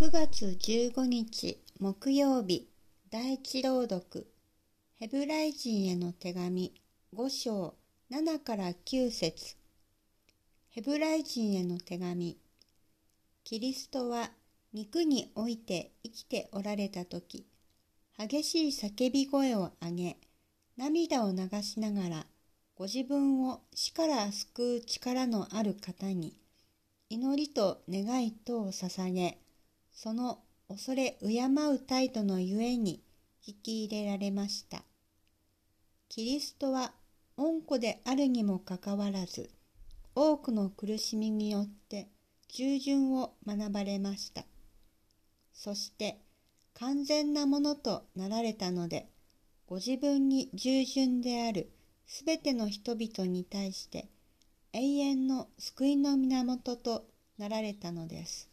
9月15日木曜日第一朗読。ヘブライ人への手紙5章7から9節。ヘブライ人への手紙。キリストは肉において生きておられた時激しい叫び声を上げ涙を流しながらご自分を死から救う力のある方に祈りと願いとを捧げ、その恐れ敬う態度のゆえに聞き入れられました。キリストは恩子であるにもかかわらず、多くの苦しみによって従順を学ばれました。そして完全なものとなられたので、ご自分に従順であるすべての人々に対して永遠の救いの源となられたのです。